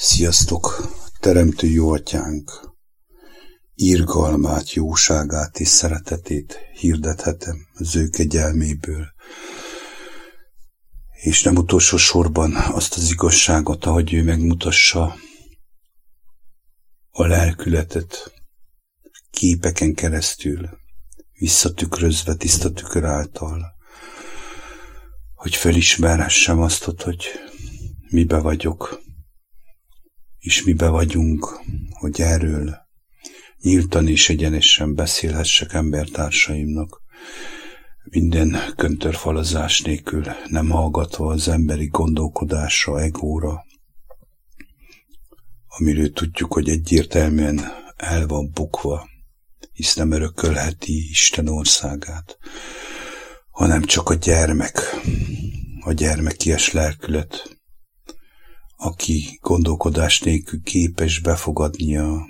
Sziasztok! Teremtő jó atyánk! Irgalmát, jóságát és szeretetét hirdethetem az ő kegyelméből, és nem utolsó sorban azt az igazságot, ahogy ő megmutassa a lelkületet képeken keresztül, visszatükrözve tiszta tükör által, hogy felismerhessem azt, hogy mibe vagyok, és mibe vagyunk, hogy erről nyíltan és egyenesen beszélhessek embertársaimnak, minden köntörfalazás nélkül, nem hallgatva az emberi gondolkodásra, egóra, amiről tudjuk, hogy egyértelműen el van bukva, hisz nem örökölheti Isten országát, hanem csak a gyermek, a gyermekies lelkület, aki gondolkodás nélkül képes befogadnia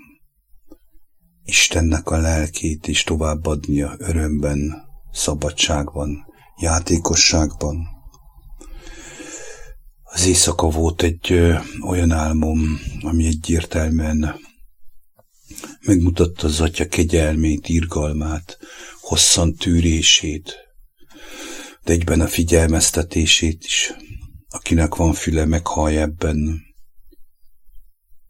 Istennek a lelkét és továbbadnia örömben, szabadságban, játékosságban. Az éjszaka volt egy ö, olyan álmom, ami egyértelműen megmutatta az atya kegyelmét, irgalmát, hosszan tűrését, de egyben a figyelmeztetését is. Akinek van füle, meghallja ebben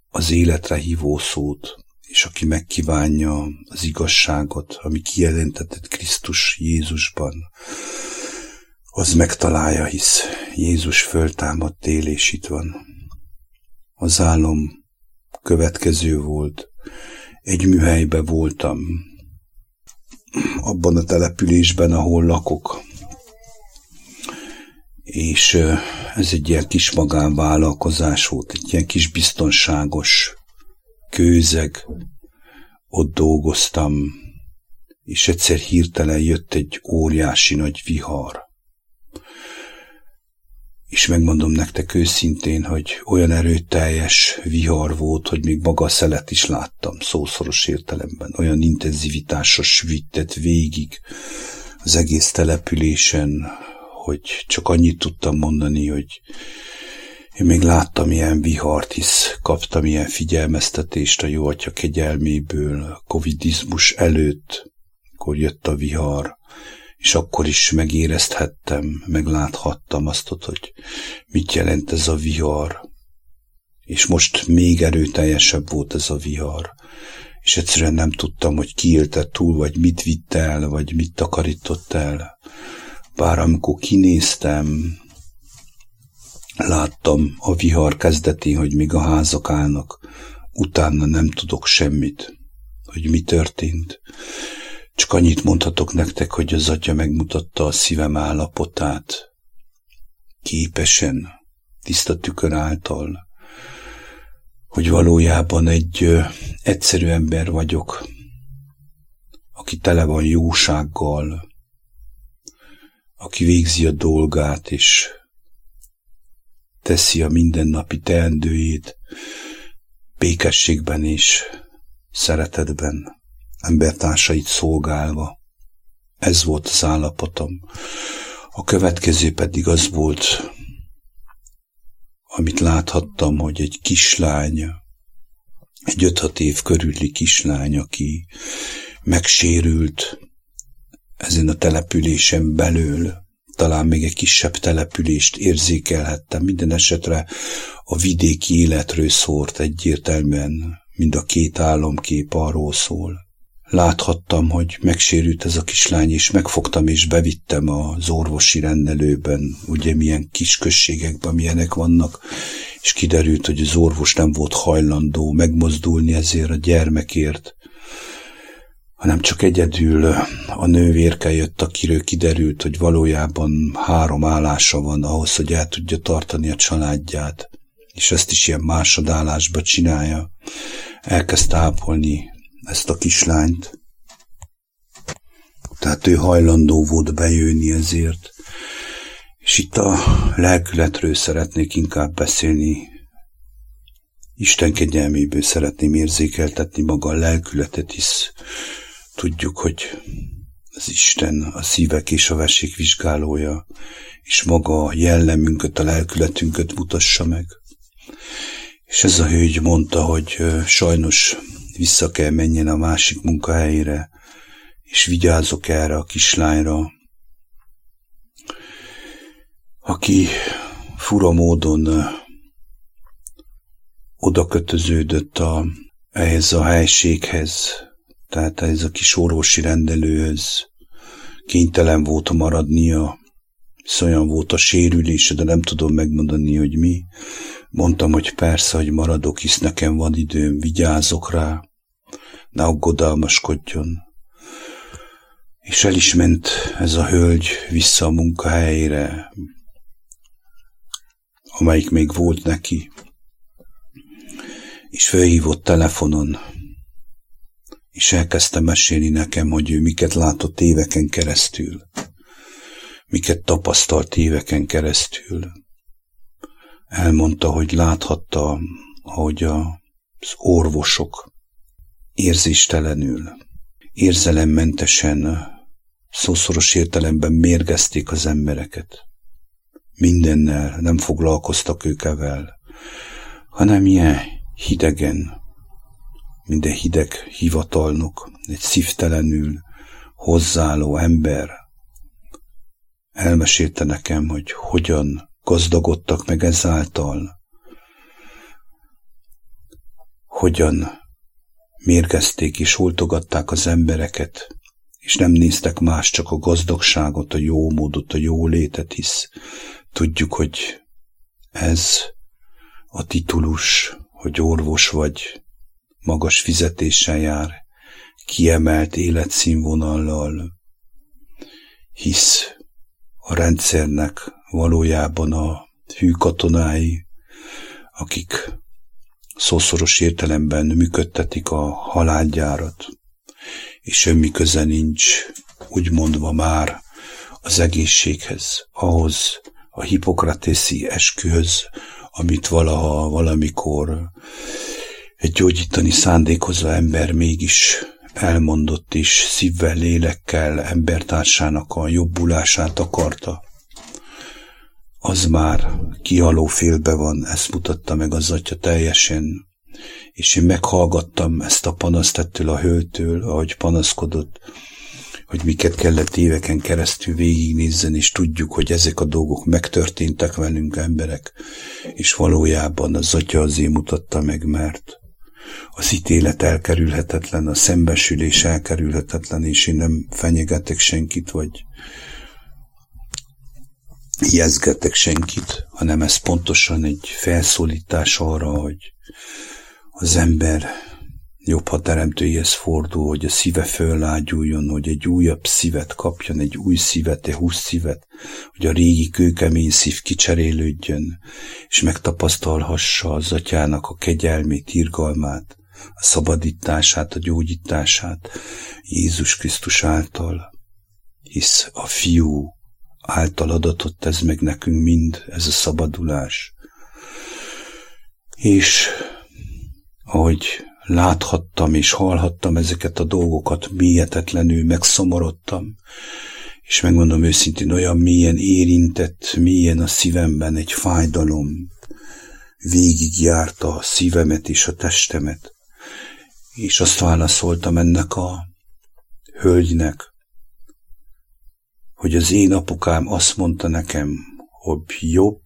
az életre hívó szót, és aki megkívánja az igazságot, ami kijelentetett Krisztus Jézusban, az megtalálja, hisz Jézus föltámadt él, és itt van. Az álom következő volt. Egy műhelybe voltam, abban a településben, ahol lakok, és ez egy ilyen kis magánvállalkozás volt, egy ilyen kis biztonságos kőzeg, ott dolgoztam, és egyszer hirtelen jött egy óriási nagy vihar. És megmondom nektek őszintén, hogy olyan erőteljes vihar volt, hogy még maga a szelet is láttam, szószoros értelemben. Olyan intenzivitással svített végig az egész településen, hogy csak annyit tudtam mondani, hogy én még láttam ilyen vihart, hisz kaptam ilyen figyelmeztetést a jó atya kegyelméből, covidizmus előtt, akkor jött a vihar, és akkor is megérezhettem, megláthattam azt, hogy mit jelent ez a vihar. És most még erőteljesebb volt ez a vihar, és egyszerűen nem tudtam, hogy ki túl, vagy mit vitt el, vagy mit takarított el. Bár amikor kinéztem, láttam a vihar kezdetén, hogy még a házak állnak, utána nem tudok semmit, hogy mi történt. Csak annyit mondhatok nektek, hogy az atya megmutatta a szívem állapotát, képesen, tiszta tükör által, hogy valójában egy ö, egyszerű ember vagyok, aki tele van jósággal, aki végzi a dolgát, és teszi a mindennapi teendőjét, békességben és szeretetben, embertársait szolgálva. Ez volt az állapotom. A következő pedig az volt, amit láthattam, hogy egy kislány, egy öt év körüli kislány, aki megsérült, ezen a településen belül, talán még egy kisebb települést érzékelhettem. Minden esetre a vidéki életről szólt egyértelműen, mind a két álomkép arról szól. Láthattam, hogy megsérült ez a kislány, és megfogtam és bevittem az orvosi rendelőben, ugye milyen kis községekben milyenek vannak, és kiderült, hogy az orvos nem volt hajlandó megmozdulni ezért a gyermekért, hanem csak egyedül a nővérke jött, akiről kiderült, hogy valójában három állása van ahhoz, hogy el tudja tartani a családját, és ezt is ilyen másodállásba csinálja. Elkezdte ápolni ezt a kislányt. Tehát ő hajlandó volt bejönni ezért. És itt a lelkületről szeretnék inkább beszélni. Isten kegyelméből szeretném érzékeltetni maga a lelkületet, hisz Tudjuk, hogy az Isten a szívek és a vesék vizsgálója, és maga a jellemünket, a lelkületünket mutassa meg. És ez a hölgy mondta, hogy sajnos vissza kell menjen a másik munkahelyére, és vigyázok erre a kislányra, aki fura módon oda kötöződött a, ehhez a helységhez, tehát ez a kis orvosi rendelőhöz kénytelen volt maradnia, hisz olyan volt a sérülése, de nem tudom megmondani, hogy mi. Mondtam, hogy persze, hogy maradok, hisz nekem van időm, vigyázok rá, ne aggodalmaskodjon. És el is ment ez a hölgy vissza a munkahelyére, amelyik még volt neki, és felhívott telefonon, és elkezdte mesélni nekem, hogy ő miket látott éveken keresztül, miket tapasztalt éveken keresztül. Elmondta, hogy láthatta, ahogy az orvosok érzéstelenül, érzelemmentesen, szószoros értelemben mérgezték az embereket. Mindennel nem foglalkoztak őkevel, hanem ilyen hidegen, minden hideg hivatalnok, egy szívtelenül hozzáálló ember. Elmesélte nekem, hogy hogyan gazdagodtak meg ezáltal, hogyan mérgezték és oltogatták az embereket, és nem néztek más, csak a gazdagságot, a jó módot, a jó létet, hisz tudjuk, hogy ez a titulus, hogy orvos vagy, magas fizetéssel jár, kiemelt életszínvonallal, hisz a rendszernek valójában a hű katonái, akik szószoros értelemben működtetik a halálgyárat, és semmi köze nincs, úgy mondva már, az egészséghez, ahhoz a hipokratészi eskühöz, amit valaha, valamikor egy gyógyítani szándékozó ember mégis elmondott is szívvel, lélekkel embertársának a jobbulását akarta. Az már kialó félbe van, ezt mutatta meg az atya teljesen, és én meghallgattam ezt a panaszt ettől a höltől, ahogy panaszkodott, hogy miket kellett éveken keresztül végignézzen, és tudjuk, hogy ezek a dolgok megtörténtek velünk emberek, és valójában az atya azért mutatta meg, mert az ítélet elkerülhetetlen, a szembesülés elkerülhetetlen, és én nem fenyegetek senkit, vagy jezgetek senkit, hanem ez pontosan egy felszólítás arra, hogy az ember jobb, ha teremtőjéhez fordul, hogy a szíve föllágyuljon, hogy egy újabb szívet kapjon, egy új szívet, egy húsz szívet, hogy a régi kőkemény szív kicserélődjön, és megtapasztalhassa az atyának a kegyelmét, irgalmát, a szabadítását, a gyógyítását Jézus Krisztus által, hisz a fiú által adatott ez meg nekünk mind, ez a szabadulás. És ahogy láthattam és hallhattam ezeket a dolgokat, mélyetetlenül megszomorodtam, és megmondom őszintén, olyan mélyen érintett, mélyen a szívemben egy fájdalom végigjárta a szívemet és a testemet, és azt válaszoltam ennek a hölgynek, hogy az én apukám azt mondta nekem, hogy jobb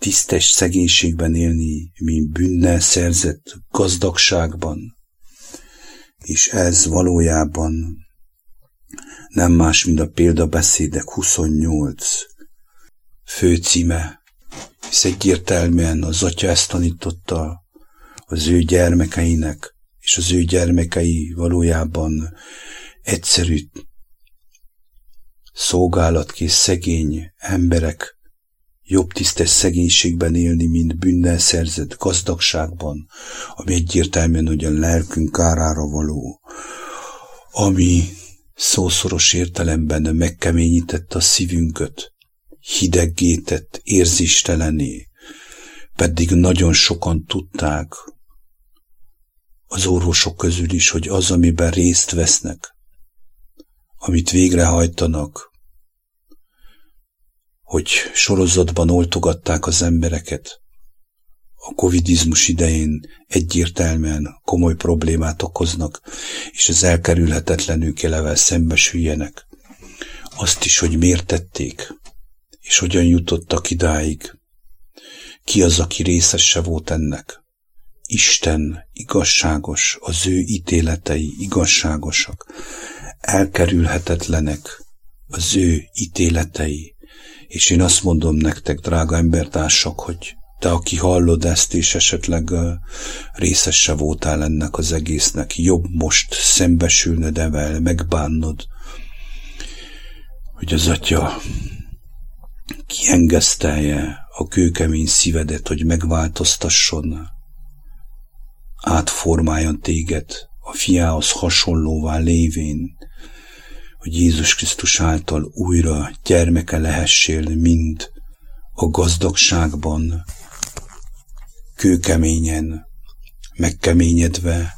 tisztes szegénységben élni, mint bűnnel szerzett gazdagságban. És ez valójában nem más, mint a példabeszédek 28 főcíme, hisz egyértelműen az atya ezt tanította az ő gyermekeinek, és az ő gyermekei valójában egyszerű szolgálatkész szegény emberek, jobb tisztes szegénységben élni, mint bűnnel szerzett gazdagságban, ami egyértelműen a lelkünk kárára való, ami szószoros értelemben megkeményítette a szívünket, hideggétett, érzéstelené, pedig nagyon sokan tudták, az orvosok közül is, hogy az, amiben részt vesznek, amit végrehajtanak, hogy sorozatban oltogatták az embereket, a covidizmus idején egyértelműen komoly problémát okoznak, és az elkerülhetetlenül kelevel szembesüljenek. Azt is, hogy miért tették, és hogyan jutottak idáig. Ki az, aki részese volt ennek? Isten igazságos, az ő ítéletei igazságosak, elkerülhetetlenek az ő ítéletei. És én azt mondom nektek, drága embertársak, hogy te, aki hallod ezt, és esetleg részese voltál ennek az egésznek, jobb most szembesülned evel, megbánnod, hogy az Atya kiengesztelje a kőkemény szívedet, hogy megváltoztasson, átformáljon téged a fiához hasonlóvá lévén, hogy Jézus Krisztus által újra gyermeke lehessél mind a gazdagságban, kőkeményen, megkeményedve,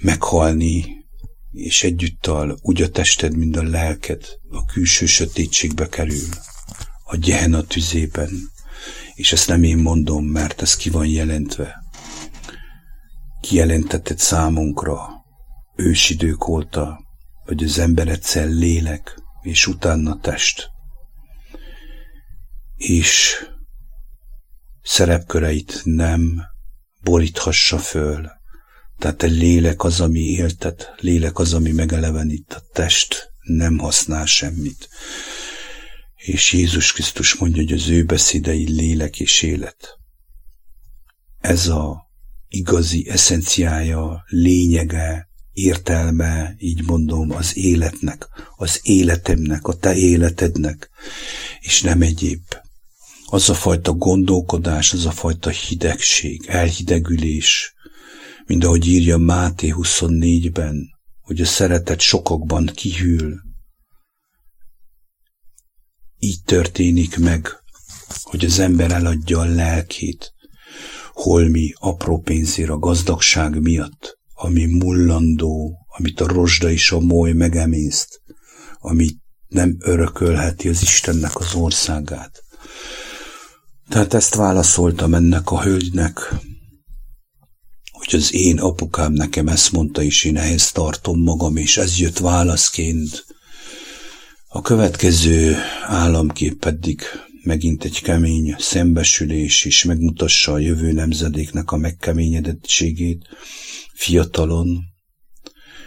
meghalni, és együttal úgy a tested, mint a lelked a külső sötétségbe kerül, a gyehena tüzében, és ezt nem én mondom, mert ez ki van jelentve. Kijelentetted számunkra ősidők óta, hogy az ember egyszer lélek, és utána test. És szerepköreit nem boríthassa föl. Tehát egy lélek az, ami éltet, lélek az, ami megelevenít, a test nem használ semmit. És Jézus Krisztus mondja, hogy az ő beszédei lélek és élet. Ez a igazi eszenciája, lényege, értelme, így mondom, az életnek, az életemnek, a te életednek, és nem egyéb az a fajta gondolkodás, az a fajta hidegség, elhidegülés, mint ahogy írja Máté 24-ben, hogy a szeretet sokakban kihűl. Így történik meg, hogy az ember eladja a lelkét, holmi apró pénzért a gazdagság miatt, ami mullandó, amit a rozsda és a moly megemészt, amit nem örökölheti az Istennek az országát. Tehát ezt válaszoltam ennek a hölgynek, hogy az én apukám nekem ezt mondta, és én ehhez tartom magam, és ez jött válaszként. A következő államkép pedig megint egy kemény szembesülés, és megmutassa a jövő nemzedéknek a megkeményedettségét fiatalon,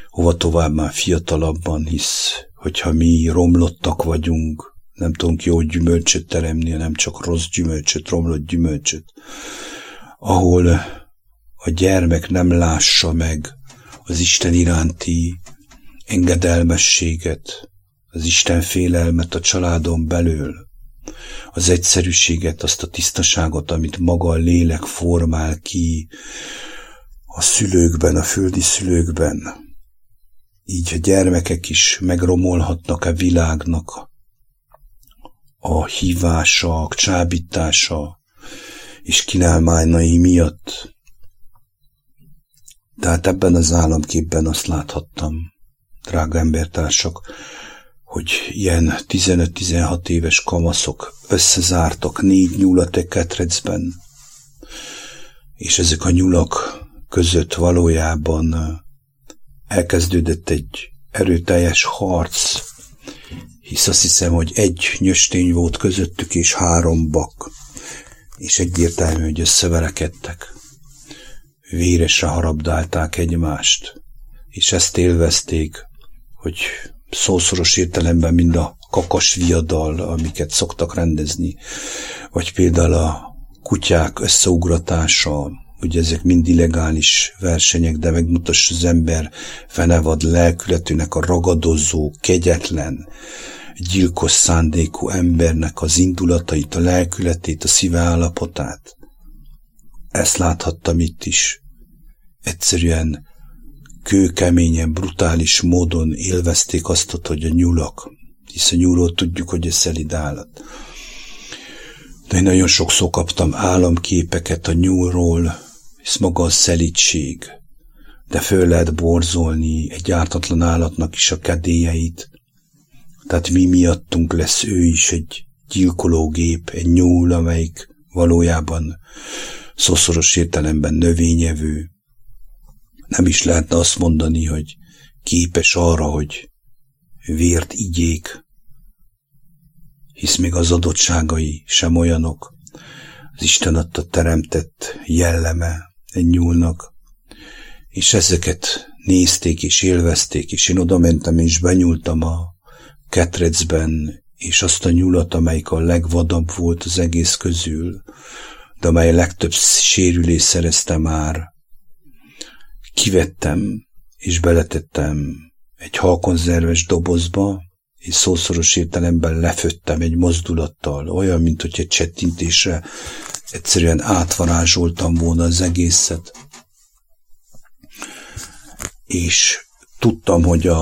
hova tovább már fiatalabban, hisz hogyha mi romlottak vagyunk, nem tudunk jó gyümölcsöt teremni, nem csak rossz gyümölcsöt, romlott gyümölcsöt, ahol a gyermek nem lássa meg az Isten iránti engedelmességet, az Isten félelmet a családon belül, az egyszerűséget, azt a tisztaságot, amit maga a lélek formál ki a szülőkben, a földi szülőkben. Így a gyermekek is megromolhatnak a világnak a hívása, a csábítása és kínálmányai miatt. Tehát ebben az államképben azt láthattam, drága embertársak, hogy ilyen 15-16 éves kamaszok összezártak négy nyulat egy ketrecben, és ezek a nyulak között valójában elkezdődött egy erőteljes harc, hisz azt hiszem, hogy egy nyöstény volt közöttük, és három bak, és egyértelmű, hogy összeverekedtek. Véresre harabdálták egymást, és ezt élvezték, hogy szószoros értelemben mind a kakas viadal, amiket szoktak rendezni, vagy például a kutyák összeugratása, ugye ezek mind illegális versenyek, de megmutassa az ember fenevad lelkületűnek a ragadozó, kegyetlen, gyilkos szándékú embernek az indulatait, a lelkületét, a szíve állapotát. Ezt láthattam itt is. Egyszerűen kőkeményen, brutális módon élvezték azt, hogy a nyulak, hisz a nyúlról tudjuk, hogy ez szelid állat. De én nagyon sokszor kaptam államképeket a nyúlról, hisz maga a szelítség, de föl lehet borzolni egy ártatlan állatnak is a kedélyeit, tehát mi miattunk lesz ő is egy gyilkológép, egy nyúl, amelyik valójában szószoros értelemben növényevő. Nem is lehetne azt mondani, hogy képes arra, hogy vért igyék, hisz még az adottságai sem olyanok. Az Isten adta teremtett jelleme nyúlnak, és ezeket nézték és élvezték, és én oda mentem és benyúltam a ketrecben, és azt a nyulat, amelyik a legvadabb volt az egész közül, de amely a legtöbb sérülés szerezte már, kivettem, és beletettem egy halkonzerves dobozba, és szószoros értelemben leföttem egy mozdulattal, olyan, mint hogy egy csettintésre egyszerűen átvarázsoltam volna az egészet. És tudtam, hogy a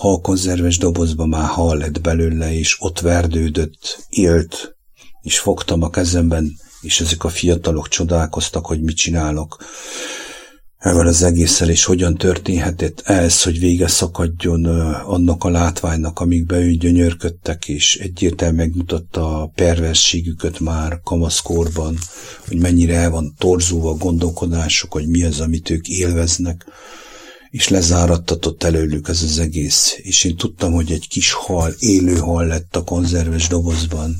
halkonzerves dobozban már hal lett belőle, és ott verdődött, élt, és fogtam a kezemben, és ezek a fiatalok csodálkoztak, hogy mit csinálok ezzel az egésszel, és hogyan történhetett ez, hogy vége szakadjon annak a látványnak, amikbe ő gyönyörködtek, és egyértelműen megmutatta a perverségüket már kamaszkorban, hogy mennyire el van torzulva a gondolkodásuk, hogy mi az, amit ők élveznek, és lezárattatott előlük ez az egész, és én tudtam, hogy egy kis hal, élő hal lett a konzerves dobozban,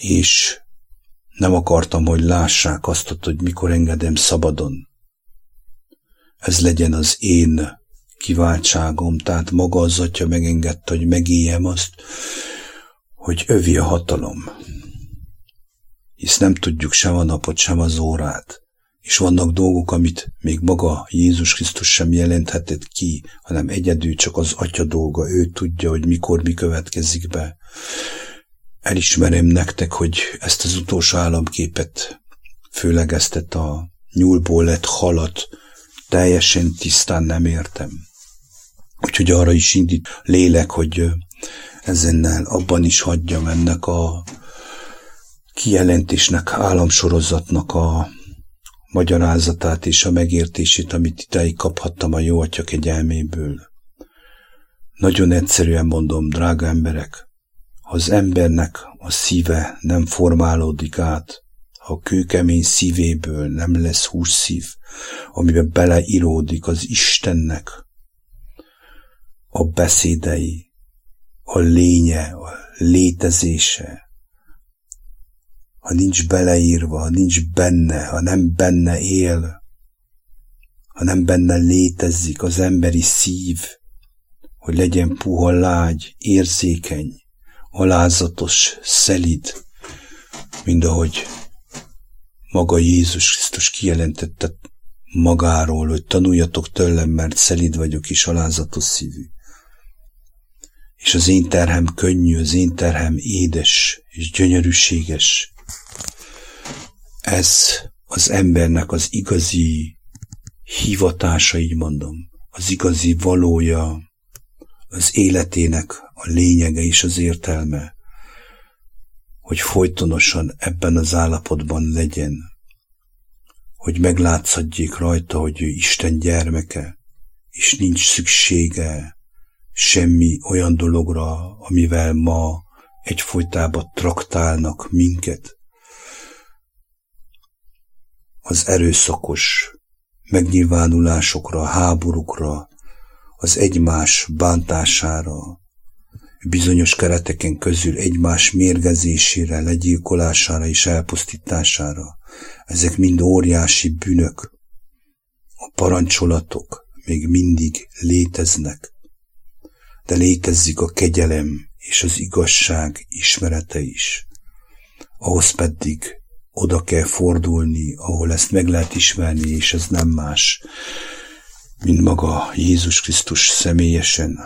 és nem akartam, hogy lássák azt, hogy mikor engedem szabadon, ez legyen az én kiváltságom, tehát maga az atya megengedte, hogy megéljem azt, hogy övi a hatalom. Hisz nem tudjuk sem a napot, sem az órát, és vannak dolgok, amit még maga Jézus Krisztus sem jelenthetett ki, hanem egyedül csak az atya dolga, ő tudja, hogy mikor mi következik be. Elismerem nektek, hogy ezt az utolsó államképet, főleg ezt a nyúlból lett halat, teljesen tisztán nem értem. Úgyhogy arra is indít lélek, hogy ezennel abban is hagyjam ennek a kijelentésnek, államsorozatnak a magyarázatát és a megértését, amit idáig kaphattam a jó atya kegyelméből. Nagyon egyszerűen mondom, drága emberek, ha az embernek a szíve nem formálódik át, a kőkemény szívéből nem lesz hússzív, amiben beleíródik az Istennek a beszédei, a lénye, a létezése, ha nincs beleírva, ha nincs benne, ha nem benne él, ha nem benne létezik az emberi szív, hogy legyen puha lágy, érzékeny, alázatos, szelid, mind ahogy maga Jézus Krisztus kijelentette magáról, hogy tanuljatok tőlem, mert szelid vagyok és alázatos szívű. És az én terhem könnyű, az én terhem édes és gyönyörűséges. Ez az embernek az igazi hivatása, így mondom, az igazi valója, az életének a lényege és az értelme, hogy folytonosan ebben az állapotban legyen, hogy meglátszadjék rajta, hogy ő Isten gyermeke, és nincs szüksége semmi olyan dologra, amivel ma egyfolytában traktálnak minket. Az erőszakos megnyilvánulásokra, háborúkra, az egymás bántására, bizonyos kereteken közül egymás mérgezésére, legyilkolására és elpusztítására. Ezek mind óriási bűnök. A parancsolatok még mindig léteznek, de létezik a kegyelem és az igazság ismerete is. Ahhoz pedig oda kell fordulni, ahol ezt meg lehet ismerni, és ez nem más, mint maga Jézus Krisztus személyesen,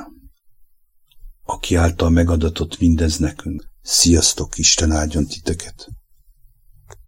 aki által megadatott mindez nekünk. Sziasztok, Isten áldjon titeket!